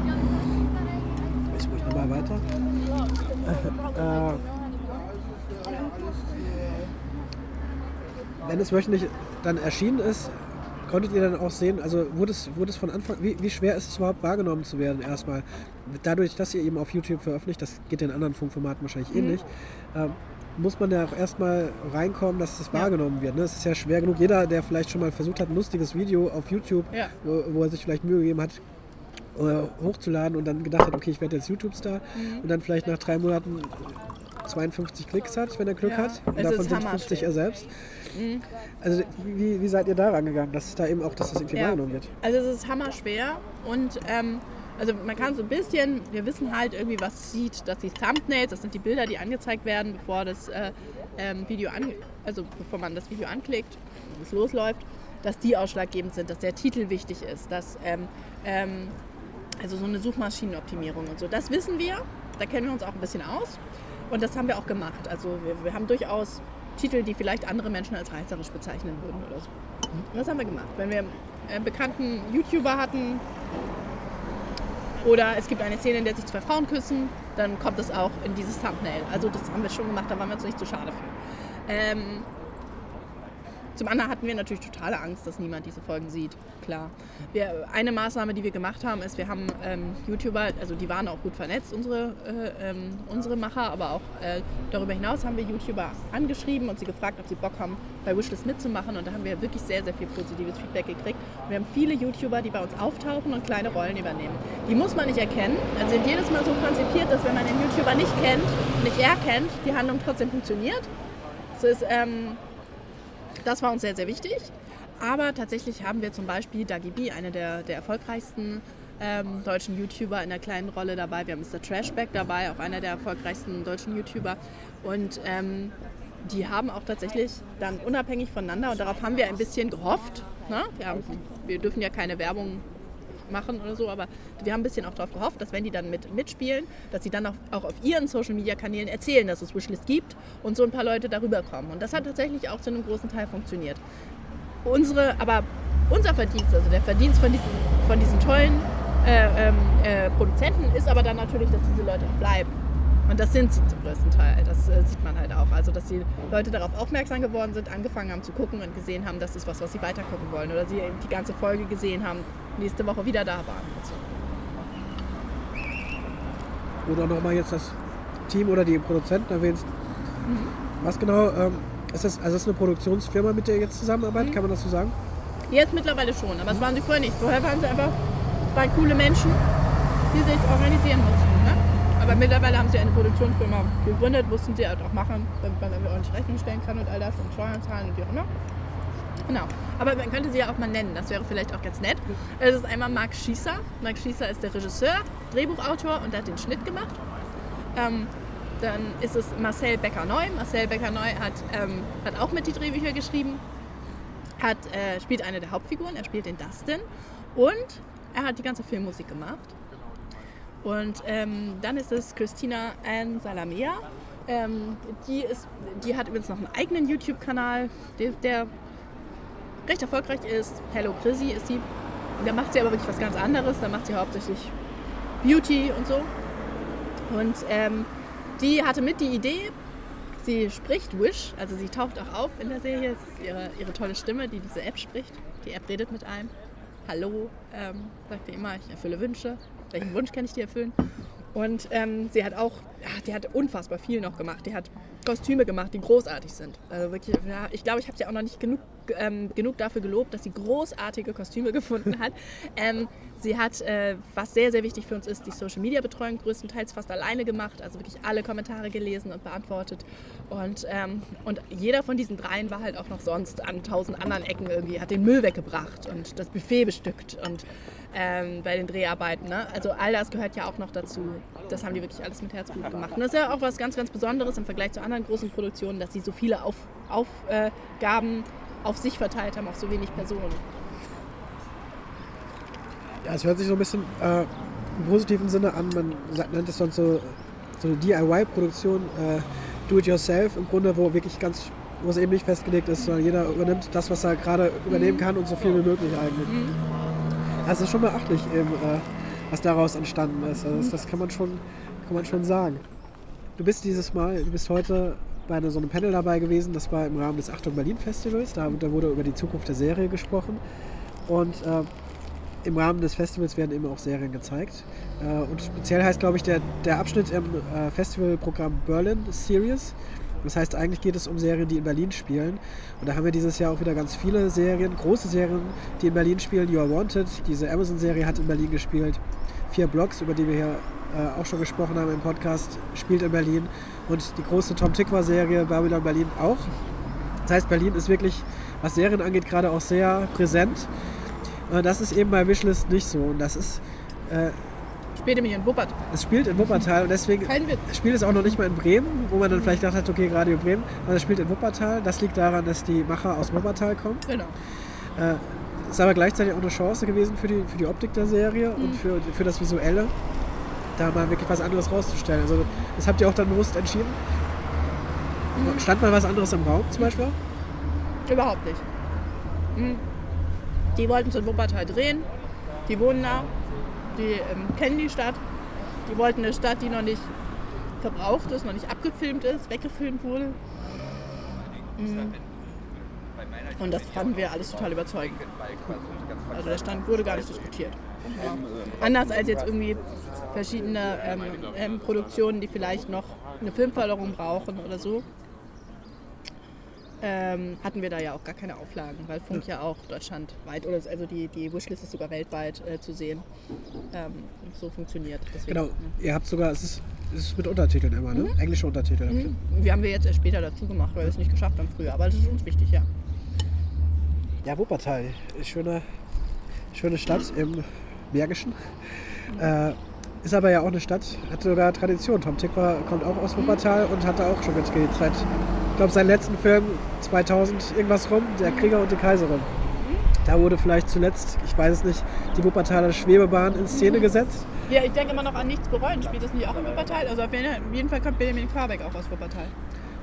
Jetzt ich nochmal weiter. *laughs* äh, wenn es wöchentlich dann erschienen ist, konntet ihr dann auch sehen, also wurde es, wurde es von Anfang, wie, wie schwer ist es überhaupt wahrgenommen zu werden erstmal? Dadurch, dass ihr eben auf YouTube veröffentlicht, das geht in anderen Funkformaten wahrscheinlich mhm. ähnlich, äh, muss man ja auch erstmal reinkommen, dass es ja. wahrgenommen wird. Ne? Es ist ja schwer genug. Jeder, der vielleicht schon mal versucht hat, ein lustiges Video auf YouTube, ja. wo, wo, er sich vielleicht Mühe gegeben hat, äh, hochzuladen und dann gedacht hat, okay, ich werde jetzt YouTube-Star mhm. und dann vielleicht nach drei Monaten 52 Klicks hat, wenn er Glück ja. hat. Und davon sind 50 er selbst. Mhm. Also wie, wie seid ihr da rangegangen, dass es da eben auch, dass das irgendwie ja. wahrgenommen wird? Also es ist hammerschwer und ähm, also man kann so ein bisschen, wir wissen halt irgendwie, was sieht, dass die Thumbnails, das sind die Bilder, die angezeigt werden, bevor das äh, ähm, Video an, also bevor man das Video anklickt, es losläuft, dass die ausschlaggebend sind, dass der Titel wichtig ist, dass ähm, ähm, also so eine Suchmaschinenoptimierung und so. Das wissen wir, da kennen wir uns auch ein bisschen aus und das haben wir auch gemacht. Also wir, wir haben durchaus Titel, die vielleicht andere Menschen als reißerisch bezeichnen würden oder so. Und das haben wir gemacht. Wenn wir einen bekannten YouTuber hatten oder es gibt eine Szene, in der sich zwei Frauen küssen, dann kommt das auch in dieses Thumbnail. Also das haben wir schon gemacht, da waren wir uns nicht zu schade für. Ähm, zum anderen hatten wir natürlich totale Angst, dass niemand diese Folgen sieht. Klar. Wir, eine Maßnahme, die wir gemacht haben, ist, wir haben ähm, YouTuber, also die waren auch gut vernetzt, unsere, äh, ähm, unsere Macher, aber auch äh, darüber hinaus haben wir YouTuber angeschrieben und sie gefragt, ob sie Bock haben, bei Wishlist mitzumachen. Und da haben wir wirklich sehr, sehr viel positives Feedback gekriegt. Und wir haben viele YouTuber, die bei uns auftauchen und kleine Rollen übernehmen. Die muss man nicht erkennen. Also sind jedes Mal so konzipiert, dass wenn man den YouTuber nicht kennt, nicht erkennt, die Handlung trotzdem funktioniert. So ist, ähm, das war uns sehr, sehr wichtig. Aber tatsächlich haben wir zum Beispiel Dagi B, eine der, der erfolgreichsten ähm, deutschen YouTuber in der kleinen Rolle dabei. Wir haben Mr. Trashback dabei, auch einer der erfolgreichsten deutschen YouTuber. Und ähm, die haben auch tatsächlich dann unabhängig voneinander, und darauf haben wir ein bisschen gehofft, ne? wir, haben, wir dürfen ja keine Werbung machen oder so, aber wir haben ein bisschen auch darauf gehofft, dass wenn die dann mit, mitspielen, dass sie dann auch, auch auf ihren Social-Media-Kanälen erzählen, dass es Wishlist gibt und so ein paar Leute darüber kommen. Und das hat tatsächlich auch zu einem großen Teil funktioniert. Unsere, aber unser Verdienst, also der Verdienst von diesen, von diesen tollen äh, ähm, äh, Produzenten ist aber dann natürlich, dass diese Leute bleiben. Und das sind sie zum größten Teil. Das äh, sieht man halt auch. Also, dass die Leute darauf aufmerksam geworden sind, angefangen haben zu gucken und gesehen haben, das ist was, was sie weiter gucken wollen. Oder sie die ganze Folge gesehen haben, nächste Woche wieder da waren. So. Oder nochmal jetzt das Team oder die Produzenten erwähnst. Mhm. Was genau ähm, ist das? Also, ist das eine Produktionsfirma, mit der ihr jetzt zusammenarbeitet? Mhm. Kann man das so sagen? Jetzt mittlerweile schon, aber das waren sie vorher nicht. Vorher waren sie einfach zwei coole Menschen, die sich organisieren mussten. Ne? Aber mittlerweile haben sie eine Produktionsfirma gegründet, mussten sie halt auch machen, damit man irgendwie ordentlich Rechnung stellen kann und all das und Steuern zahlen und wie auch immer. Genau. Aber man könnte sie ja auch mal nennen, das wäre vielleicht auch ganz nett. Es ist einmal Marc Schießer. Marc Schießer ist der Regisseur, Drehbuchautor und hat den Schnitt gemacht. Ähm, dann ist es Marcel Becker-Neu. Marcel Becker-Neu hat, ähm, hat auch mit die Drehbücher geschrieben, hat, äh, spielt eine der Hauptfiguren, er spielt den Dustin und er hat die ganze Filmmusik gemacht. Und ähm, dann ist es Christina Ann Salamea. Ähm, die, ist, die hat übrigens noch einen eigenen YouTube-Kanal, der, der, recht erfolgreich ist. Hello Chrissy ist sie. Da macht sie aber wirklich was ganz anderes. Da macht sie hauptsächlich Beauty und so. Und ähm, die hatte mit die Idee, sie spricht Wish, also sie taucht auch auf in der Serie. Es ist ihre, ihre tolle Stimme, die diese App spricht. Die App redet mit einem. Hallo, ähm, sagt ihr immer, ich erfülle Wünsche welchen Wunsch kann ich dir erfüllen? Und ähm, sie hat auch, ja, die hat unfassbar viel noch gemacht. Die hat Kostüme gemacht, die großartig sind. Also wirklich, ja, ich glaube, ich habe sie auch noch nicht genug, ähm, genug dafür gelobt, dass sie großartige Kostüme *laughs* gefunden hat. Ähm, sie hat, äh, was sehr, sehr wichtig für uns ist, die Social Media Betreuung größtenteils fast alleine gemacht, also wirklich alle Kommentare gelesen und beantwortet. Und, ähm, und jeder von diesen dreien war halt auch noch sonst an tausend anderen Ecken irgendwie, hat den Müll weggebracht und das Buffet bestückt und ähm, bei den Dreharbeiten. Ne? Also all das gehört ja auch noch dazu. Das haben die wirklich alles mit Herzblut gemacht. Und das ist ja auch was ganz, ganz Besonderes im Vergleich zu anderen großen Produktionen, dass sie so viele auf, Aufgaben auf sich verteilt haben, auf so wenig Personen. Ja, es hört sich so ein bisschen äh, im positiven Sinne an. Man nennt es sonst so, so eine DIY-Produktion, äh, Do-it-yourself im Grunde, wo wirklich ganz, wo es eben nicht festgelegt ist, sondern jeder übernimmt das, was er gerade übernehmen kann und so viel wie möglich eigentlich. Mhm. Also ist schon beachtlich, eben, äh, was daraus entstanden ist. Also das, das, kann man schon, kann man schon sagen. Du bist dieses Mal, du bist heute bei einer, so einem Panel dabei gewesen, das war im Rahmen des Achtung Berlin Festivals, da, da wurde über die Zukunft der Serie gesprochen. Und äh, im Rahmen des Festivals werden eben auch Serien gezeigt. Äh, und speziell heißt, glaube ich, der, der Abschnitt im äh, Festivalprogramm Berlin Series. Das heißt, eigentlich geht es um Serien, die in Berlin spielen. Und da haben wir dieses Jahr auch wieder ganz viele Serien, große Serien, die in Berlin spielen. You Are Wanted, diese Amazon-Serie hat in Berlin gespielt. Vier Blogs, über die wir hier äh, auch schon gesprochen haben im Podcast, spielt in Berlin. Und die große Tom Tikva-Serie Babylon Berlin auch. Das heißt, Berlin ist wirklich, was Serien angeht, gerade auch sehr präsent. Äh, das ist eben bei Wishlist nicht so. Und das ist. Äh, spielt nämlich in Wuppertal. Es spielt in Wuppertal und deswegen spielt es auch noch nicht mal in Bremen, wo man dann vielleicht gedacht hat, okay, Radio Bremen, aber es spielt in Wuppertal. Das liegt daran, dass die Macher aus Wuppertal kommen. Genau. Äh, ist aber gleichzeitig auch eine Chance gewesen für die, für die Optik der Serie mhm. und für, für das Visuelle, da mal wirklich was anderes rauszustellen. Also das habt ihr auch dann bewusst entschieden? Mhm. Stand mal was anderes im Raum zum Beispiel? Überhaupt nicht. Mhm. Die wollten in Wuppertal drehen. Die wohnen da. Die ähm, kennen die Stadt. Die wollten eine Stadt, die noch nicht verbraucht ist, noch nicht abgefilmt ist, weggefilmt wurde. Mhm. Und das fanden wir alles total überzeugend. Also der Stand wurde gar nicht diskutiert. Anders als jetzt irgendwie verschiedene ähm, ähm, Produktionen, die vielleicht noch eine Filmförderung brauchen oder so ähm, hatten wir da ja auch gar keine Auflagen, weil Funk ja, auch deutschlandweit oder also die, die Wishlist ist sogar weltweit äh, zu sehen. Ähm, so funktioniert. Deswegen, genau, ihr habt sogar, es ist, es ist mit Untertiteln immer, ne? Mhm. Englische Untertitel. Mhm. Wir haben wir jetzt erst später dazu gemacht, weil wir es nicht geschafft haben früher, aber das ist uns wichtig, ja. Ja, Wuppertal, schöne, schöne Stadt im Bergischen. Mhm. Äh, ist aber ja auch eine Stadt, hat sogar Tradition. Tom Tick kommt auch aus Wuppertal und hat da auch schon mitgedreht. Seit, ich glaube, seinen letzten Film 2000 irgendwas rum, Der Krieger und die Kaiserin. Da wurde vielleicht zuletzt, ich weiß es nicht, die Wuppertaler Schwebebahn in Szene gesetzt. Ja, ich denke immer noch an Nichts bereuen. Spielt das nicht auch in Wuppertal? Also auf jeden Fall kommt Benjamin Quabeck auch aus Wuppertal.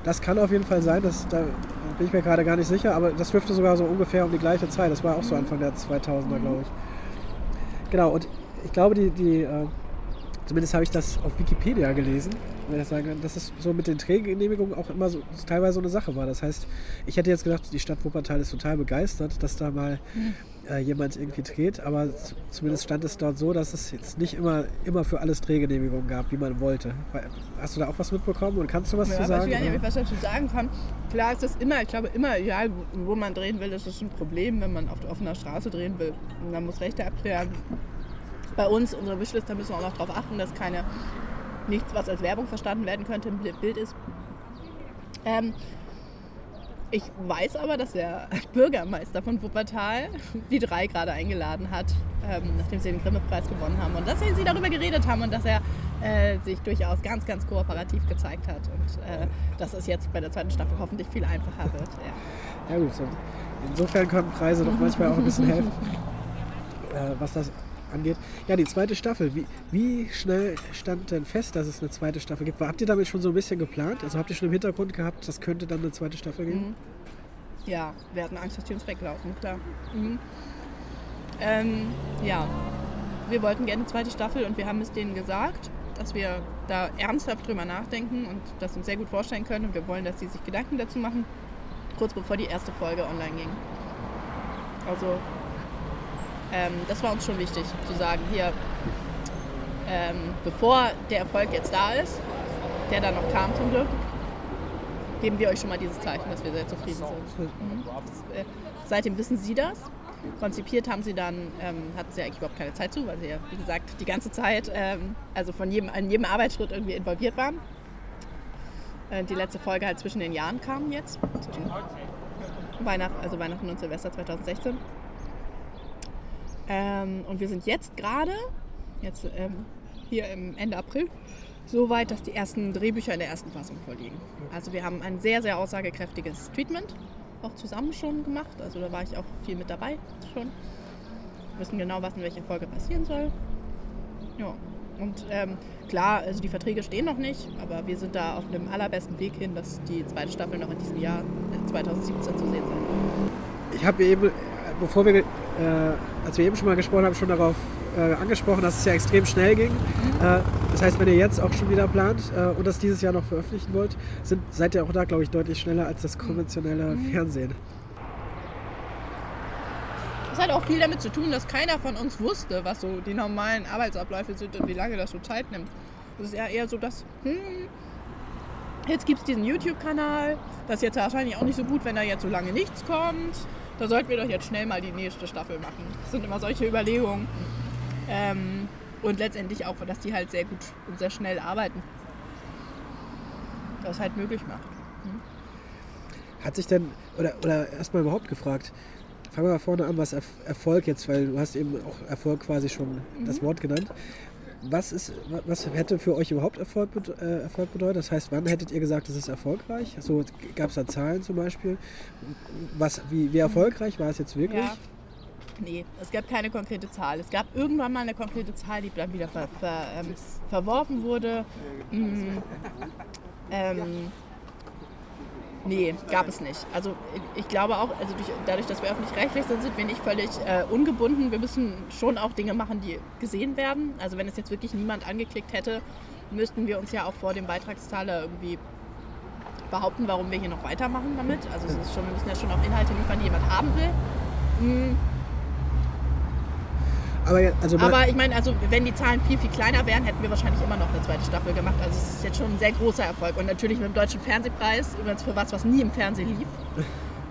Das kann auf jeden Fall sein, das, da bin ich mir gerade gar nicht sicher, aber das dürfte sogar so ungefähr um die gleiche Zeit. Das war auch so Anfang der 2000er, glaube ich. Genau, und ich glaube, die, die äh, Zumindest habe ich das auf Wikipedia gelesen, wenn ich sagen kann, dass es so mit den Trägergenehmigungen auch immer so teilweise so eine Sache war. Das heißt, ich hätte jetzt gedacht, die Stadt Wuppertal ist total begeistert, dass da mal äh, jemand irgendwie dreht, aber zumindest stand es dort so, dass es jetzt nicht immer, immer für alles Drehgenehmigungen gab, wie man wollte. Hast du da auch was mitbekommen und kannst du was ja, zu sagen? Ich weiß nicht, was dazu sagen kann. Klar ist das immer, ich glaube immer, egal wo man drehen will, das ist ein Problem, wenn man auf offener Straße drehen will. Man muss Rechte abklären bei uns, unsere Wishlist, da müssen wir auch noch darauf achten, dass keine nichts, was als Werbung verstanden werden könnte, im Bild ist. Ähm, ich weiß aber, dass der *laughs* Bürgermeister von Wuppertal die drei gerade eingeladen hat, ähm, nachdem sie den Grimme-Preis gewonnen haben. Und dass sie darüber geredet haben und dass er äh, sich durchaus ganz, ganz kooperativ gezeigt hat. Und äh, dass es jetzt bei der zweiten Staffel hoffentlich viel einfacher wird. Ja, ja gut. So. Insofern können Preise doch manchmal auch ein bisschen helfen, *laughs* äh, was das angeht. Ja, die zweite Staffel. Wie, wie schnell stand denn fest, dass es eine zweite Staffel gibt? Habt ihr damit schon so ein bisschen geplant? Also habt ihr schon im Hintergrund gehabt, das könnte dann eine zweite Staffel geben? Mhm. Ja, wir hatten Angst, dass die uns weglaufen, klar. Mhm. Ähm, ja, wir wollten gerne eine zweite Staffel und wir haben es denen gesagt, dass wir da ernsthaft drüber nachdenken und das uns sehr gut vorstellen können und wir wollen, dass sie sich Gedanken dazu machen, kurz bevor die erste Folge online ging. Also ähm, das war uns schon wichtig zu sagen, hier, ähm, bevor der Erfolg jetzt da ist, der dann noch kam zum Glück, geben wir euch schon mal dieses Zeichen, dass wir sehr zufrieden sind. Mhm. Das, äh, seitdem wissen Sie das. Konzipiert haben sie dann, ähm, hatten sie eigentlich überhaupt keine Zeit zu, weil sie ja, wie gesagt, die ganze Zeit, ähm, also von jedem, an jedem Arbeitsschritt irgendwie involviert waren. Äh, die letzte Folge halt zwischen den Jahren kam jetzt, zwischen Weihnachten, also Weihnachten und Silvester 2016. Ähm, und wir sind jetzt gerade, jetzt ähm, hier im Ende April, so weit, dass die ersten Drehbücher in der ersten Fassung vorliegen. Also wir haben ein sehr, sehr aussagekräftiges Treatment auch zusammen schon gemacht. Also da war ich auch viel mit dabei schon. Wir wissen genau, was in welcher Folge passieren soll. Ja. Und ähm, klar, also die Verträge stehen noch nicht, aber wir sind da auf dem allerbesten Weg hin, dass die zweite Staffel noch in diesem Jahr, 2017, zu sehen sein wird. Ich habe eben, bevor wir, äh, als wir eben schon mal gesprochen haben, schon darauf äh, angesprochen, dass es ja extrem schnell ging. Mhm. Äh, das heißt, wenn ihr jetzt auch schon wieder plant äh, und das dieses Jahr noch veröffentlichen wollt, sind, seid ihr auch da, glaube ich, deutlich schneller als das konventionelle mhm. Fernsehen. Das hat auch viel damit zu tun, dass keiner von uns wusste, was so die normalen Arbeitsabläufe sind und wie lange das so Zeit nimmt. Das ist ja eher so, dass, hm, jetzt gibt es diesen YouTube-Kanal, das ist jetzt wahrscheinlich auch nicht so gut, wenn da jetzt so lange nichts kommt. Da sollten wir doch jetzt schnell mal die nächste Staffel machen. Das sind immer solche Überlegungen. Ähm, und letztendlich auch, dass die halt sehr gut und sehr schnell arbeiten. Das halt möglich macht. Hm? Hat sich denn, oder, oder erstmal überhaupt gefragt, fangen wir mal vorne an, was Erfolg jetzt, weil du hast eben auch Erfolg quasi schon mhm. das Wort genannt. Was, ist, was hätte für euch überhaupt Erfolg, äh, Erfolg bedeutet? Das heißt, wann hättet ihr gesagt, es ist erfolgreich? So gab es da Zahlen zum Beispiel. Was, wie, wie erfolgreich war es jetzt wirklich? Ja. Nee, es gab keine konkrete Zahl. Es gab irgendwann mal eine konkrete Zahl, die dann wieder ver, ver, ähm, verworfen wurde. Mhm. Ähm, Nee, gab es nicht. Also ich glaube auch, also durch, dadurch, dass wir öffentlich-rechtlich sind, sind wir nicht völlig äh, ungebunden. Wir müssen schon auch Dinge machen, die gesehen werden. Also wenn es jetzt wirklich niemand angeklickt hätte, müssten wir uns ja auch vor dem Beitragszahler irgendwie behaupten, warum wir hier noch weitermachen damit. Also es ist schon, wir müssen ja schon auch Inhalte liefern, die jemand haben will. Mhm. Aber, also Aber ich meine, also wenn die Zahlen viel, viel kleiner wären, hätten wir wahrscheinlich immer noch eine zweite Staffel gemacht. Also es ist jetzt schon ein sehr großer Erfolg. Und natürlich mit dem Deutschen Fernsehpreis, übrigens für was, was nie im Fernsehen lief. *laughs*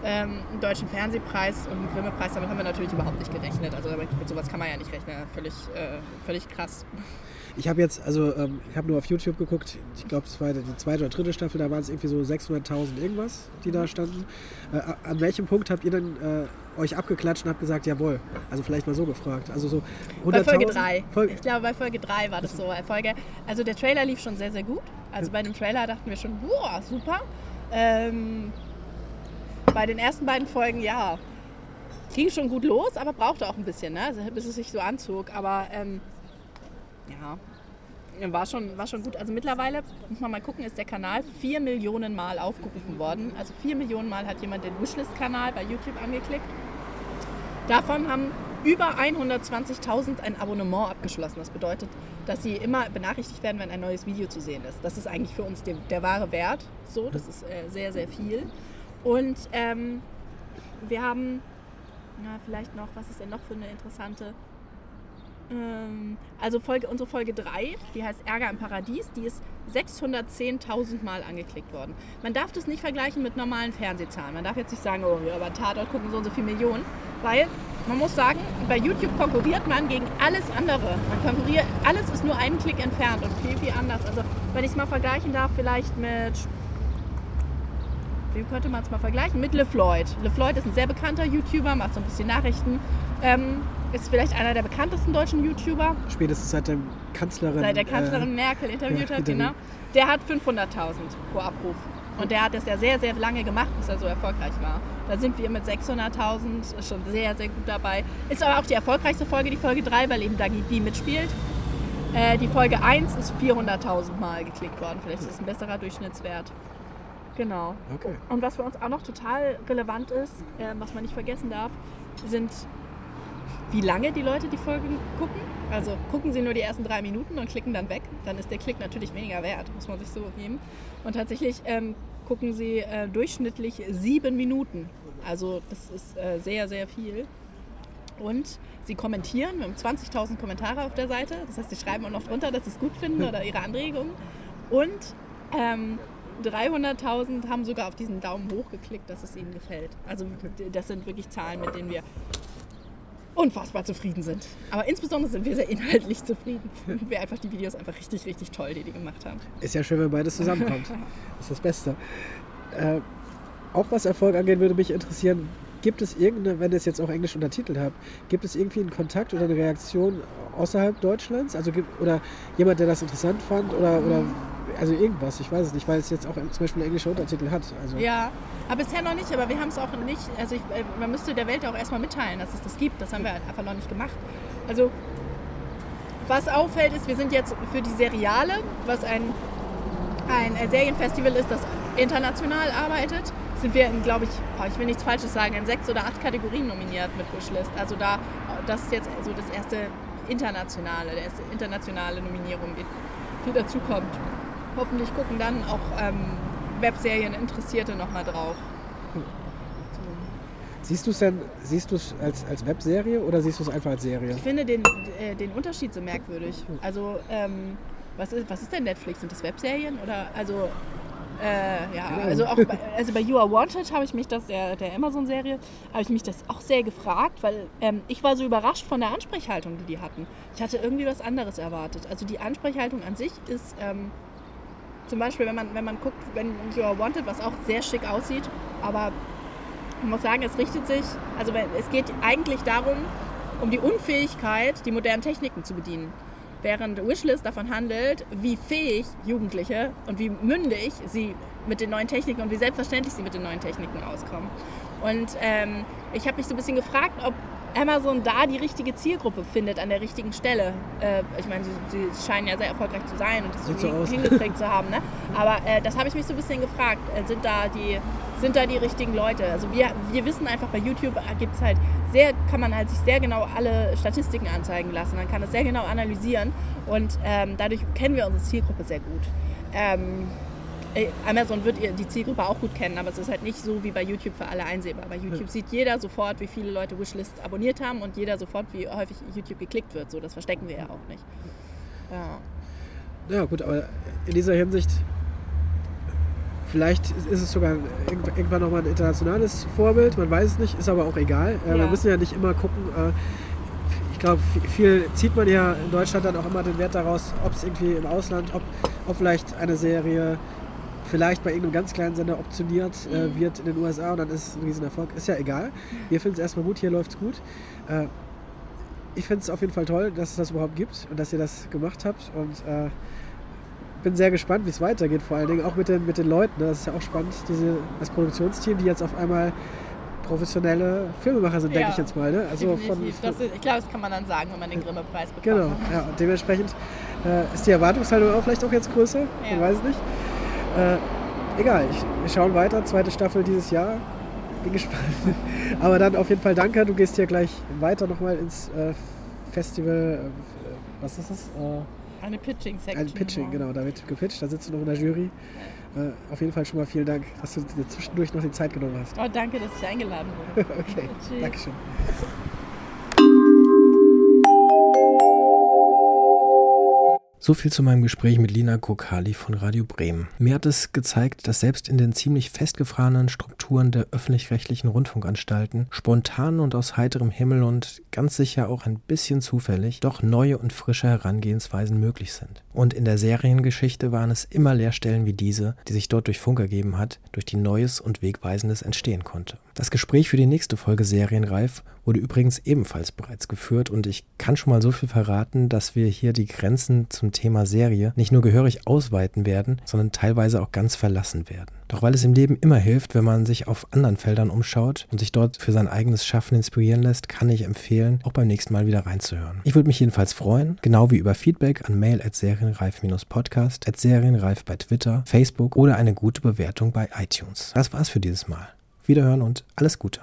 Ähm, einen deutschen Fernsehpreis und einen Grimme-Preis, damit haben wir natürlich überhaupt nicht gerechnet. Also mit sowas kann man ja nicht rechnen. Völlig, äh, völlig krass. Ich habe jetzt, also ähm, ich habe nur auf YouTube geguckt, ich glaube, es war die zweite oder dritte Staffel, da waren es irgendwie so 600.000 irgendwas, die da standen. Äh, an welchem Punkt habt ihr denn äh, euch abgeklatscht und habt gesagt, jawohl? Also vielleicht mal so gefragt. Also so 100.000? Bei Folge 3. Folge ich glaube, bei Folge 3 war das so. Folge, also der Trailer lief schon sehr, sehr gut. Also bei dem Trailer dachten wir schon, boah, super. Ähm, bei den ersten beiden Folgen, ja, ging schon gut los, aber brauchte auch ein bisschen, ne? Also, bis es sich so anzog. Aber ähm, ja, war schon, war schon gut. Also mittlerweile, muss man mal gucken, ist der Kanal vier Millionen Mal aufgerufen worden. Also vier Millionen Mal hat jemand den Wishlist-Kanal bei YouTube angeklickt. Davon haben über 120.000 ein Abonnement abgeschlossen. Das bedeutet, dass sie immer benachrichtigt werden, wenn ein neues Video zu sehen ist. Das ist eigentlich für uns der, der wahre Wert. So, das ist äh, sehr, sehr viel. Und ähm, wir haben, na, vielleicht noch, was ist denn noch für eine interessante also Folge, unsere Folge 3, die heißt Ärger im Paradies, die ist 610.000 Mal angeklickt worden. Man darf das nicht vergleichen mit normalen Fernsehzahlen. Man darf jetzt nicht sagen, oh, ja, aber Tatort gucken so und so viele Millionen, weil man muss sagen, bei YouTube konkurriert man gegen alles andere. Man konkurriert, alles ist nur einen Klick entfernt und viel, viel anders. Also wenn ich es mal vergleichen darf, vielleicht mit wie könnte man es mal vergleichen? Mit LeFloid. LeFloid ist ein sehr bekannter YouTuber, macht so ein bisschen Nachrichten. Ähm, ist vielleicht einer der bekanntesten deutschen YouTuber. Spätestens seit der Kanzlerin, seit der Kanzlerin äh, Merkel interviewt ja, hat, genau. Der hat 500.000 pro Abruf. Und der hat das ja sehr, sehr lange gemacht, bis er so erfolgreich war. Da sind wir mit 600.000 schon sehr, sehr gut dabei. Ist aber auch die erfolgreichste Folge, die Folge 3, weil eben Dagi B mitspielt. Äh, die Folge 1 ist 400.000 Mal geklickt worden. Vielleicht ist es ein besserer Durchschnittswert. Genau. Okay. Und was für uns auch noch total relevant ist, äh, was man nicht vergessen darf, sind wie lange die Leute die Folgen gucken. Also gucken sie nur die ersten drei Minuten und klicken dann weg, dann ist der Klick natürlich weniger wert, muss man sich so geben. Und tatsächlich ähm, gucken sie äh, durchschnittlich sieben Minuten. Also das ist äh, sehr, sehr viel. Und sie kommentieren, wir haben 20.000 Kommentare auf der Seite, das heißt, sie schreiben auch noch drunter, dass sie es gut finden oder ihre Anregungen. Und ähm, 300.000 haben sogar auf diesen Daumen hoch geklickt, dass es ihnen gefällt. Also das sind wirklich Zahlen, mit denen wir unfassbar zufrieden sind. Aber insbesondere sind wir sehr inhaltlich zufrieden. Und wir einfach die Videos einfach richtig, richtig toll, die die gemacht haben. Ist ja schön, wenn beides zusammenkommt. das *laughs* ist das Beste. Äh, auch was Erfolg angeht, würde mich interessieren, Gibt es irgendeine, wenn ihr es jetzt auch englisch untertitelt habt, gibt es irgendwie einen Kontakt oder eine Reaktion außerhalb Deutschlands? Also oder jemand, der das interessant fand oder, oder also irgendwas, ich weiß es nicht, weil es jetzt auch zum Beispiel englische Untertitel hat. Also. Ja, aber bisher noch nicht, aber wir haben es auch nicht, also ich, äh, man müsste der Welt auch erstmal mitteilen, dass es das gibt. Das haben wir einfach noch nicht gemacht. Also was auffällt, ist, wir sind jetzt für die Seriale, was ein, ein Serienfestival ist, das international arbeitet, sind wir in, glaube ich, oh, ich will nichts Falsches sagen, in sechs oder acht Kategorien nominiert mit Wishlist. Also da, das ist jetzt so das erste internationale, der erste internationale Nominierung, die, die dazu kommt. Hoffentlich gucken dann auch ähm, Webserien-Interessierte nochmal drauf. Siehst du es denn, siehst du es als, als Webserie oder siehst du es einfach als Serie? Ich finde den, äh, den Unterschied so merkwürdig. Also, ähm, was, ist, was ist denn Netflix? Sind das Webserien? Oder, also, äh, ja, also auch bei, *laughs* also bei You Are Wanted habe ich mich das, der, der Amazon-Serie, habe ich mich das auch sehr gefragt, weil ähm, ich war so überrascht von der Ansprechhaltung, die die hatten. Ich hatte irgendwie was anderes erwartet. Also die Ansprechhaltung an sich ist ähm, zum Beispiel, wenn man, wenn man guckt, wenn You Are Wanted, was auch sehr schick aussieht, aber ich muss sagen, es richtet sich, also es geht eigentlich darum, um die Unfähigkeit, die modernen Techniken zu bedienen. Während Wishlist davon handelt, wie fähig Jugendliche und wie mündig sie mit den neuen Techniken und wie selbstverständlich sie mit den neuen Techniken auskommen. Und ähm, ich habe mich so ein bisschen gefragt, ob Amazon da die richtige Zielgruppe findet an der richtigen Stelle. Äh, ich meine, sie, sie, scheinen ja sehr erfolgreich zu sein und das Sieht so hingekriegt zu haben. Ne? Aber äh, das habe ich mich so ein bisschen gefragt. Äh, sind da die, sind da die richtigen Leute? Also wir, wir wissen einfach, bei YouTube gibt halt sehr, kann man halt sich sehr genau alle Statistiken anzeigen lassen. Man kann es sehr genau analysieren und ähm, dadurch kennen wir unsere Zielgruppe sehr gut. Ähm, äh, Amazon wird die Zielgruppe auch gut kennen, aber es ist halt nicht so wie bei YouTube für alle einsehbar. Bei YouTube ja. sieht jeder sofort, wie viele Leute Wishlist abonniert haben und jeder sofort, wie häufig YouTube geklickt wird. So, das verstecken wir ja auch nicht. Ja. Ja, gut, aber in dieser Hinsicht, vielleicht ist es sogar irgendwann nochmal ein internationales Vorbild, man weiß es nicht, ist aber auch egal. Äh, ja. Wir müssen ja nicht immer gucken. Äh, ich glaube, viel zieht man ja in Deutschland dann auch immer den Wert daraus, ob es irgendwie im Ausland, ob, ob vielleicht eine Serie vielleicht bei irgendeinem ganz kleinen Sender optioniert äh, mhm. wird in den USA und dann ist es ein Riesenerfolg. Ist ja egal. Wir finden es erstmal gut, hier läuft es gut. Äh, ich finde es auf jeden Fall toll, dass es das überhaupt gibt und dass ihr das gemacht habt und äh, bin sehr gespannt, wie es weitergeht, vor allen Dingen auch mit den, mit den Leuten. Ne? Das ist ja auch spannend, diese, das Produktionsteam, die jetzt auf einmal professionelle Filmemacher sind, ja, denke ich jetzt mal. Ne? Also von, ist, ich glaube, das kann man dann sagen, wenn man den Grimme-Preis bekommt. Genau, ja, und dementsprechend äh, ist die Erwartungshaltung auch vielleicht auch jetzt größer, ja. man weiß es nicht. Äh, egal, ich, wir schauen weiter. Zweite Staffel dieses Jahr. Bin gespannt. *laughs* Aber dann auf jeden Fall danke. Du gehst hier gleich weiter nochmal ins äh, Festival. Äh, was ist das? Äh, eine Pitching-Section. Ein Pitching, genau. Da wird gepitcht. Da sitzt du noch in der Jury. Äh, auf jeden Fall schon mal vielen Dank, dass du dir zwischendurch noch die Zeit genommen hast. Oh, danke, dass ich eingeladen wurde. *laughs* okay, Dankeschön. So viel zu meinem Gespräch mit Lina Kokali von Radio Bremen. Mir hat es gezeigt, dass selbst in den ziemlich festgefahrenen Strukturen der öffentlich-rechtlichen Rundfunkanstalten spontan und aus heiterem Himmel und ganz sicher auch ein bisschen zufällig doch neue und frische Herangehensweisen möglich sind. Und in der Seriengeschichte waren es immer Leerstellen wie diese, die sich dort durch Funk ergeben hat, durch die Neues und Wegweisendes entstehen konnte. Das Gespräch für die nächste Folge Serienreif wurde übrigens ebenfalls bereits geführt und ich kann schon mal so viel verraten, dass wir hier die Grenzen zum Thema Serie nicht nur gehörig ausweiten werden, sondern teilweise auch ganz verlassen werden. Doch weil es im Leben immer hilft, wenn man sich auf anderen Feldern umschaut und sich dort für sein eigenes Schaffen inspirieren lässt, kann ich empfehlen, auch beim nächsten Mal wieder reinzuhören. Ich würde mich jedenfalls freuen, genau wie über Feedback an mail at serienreif-podcast, at serienreif bei Twitter, Facebook oder eine gute Bewertung bei iTunes. Das war's für dieses Mal. Wiederhören und alles Gute.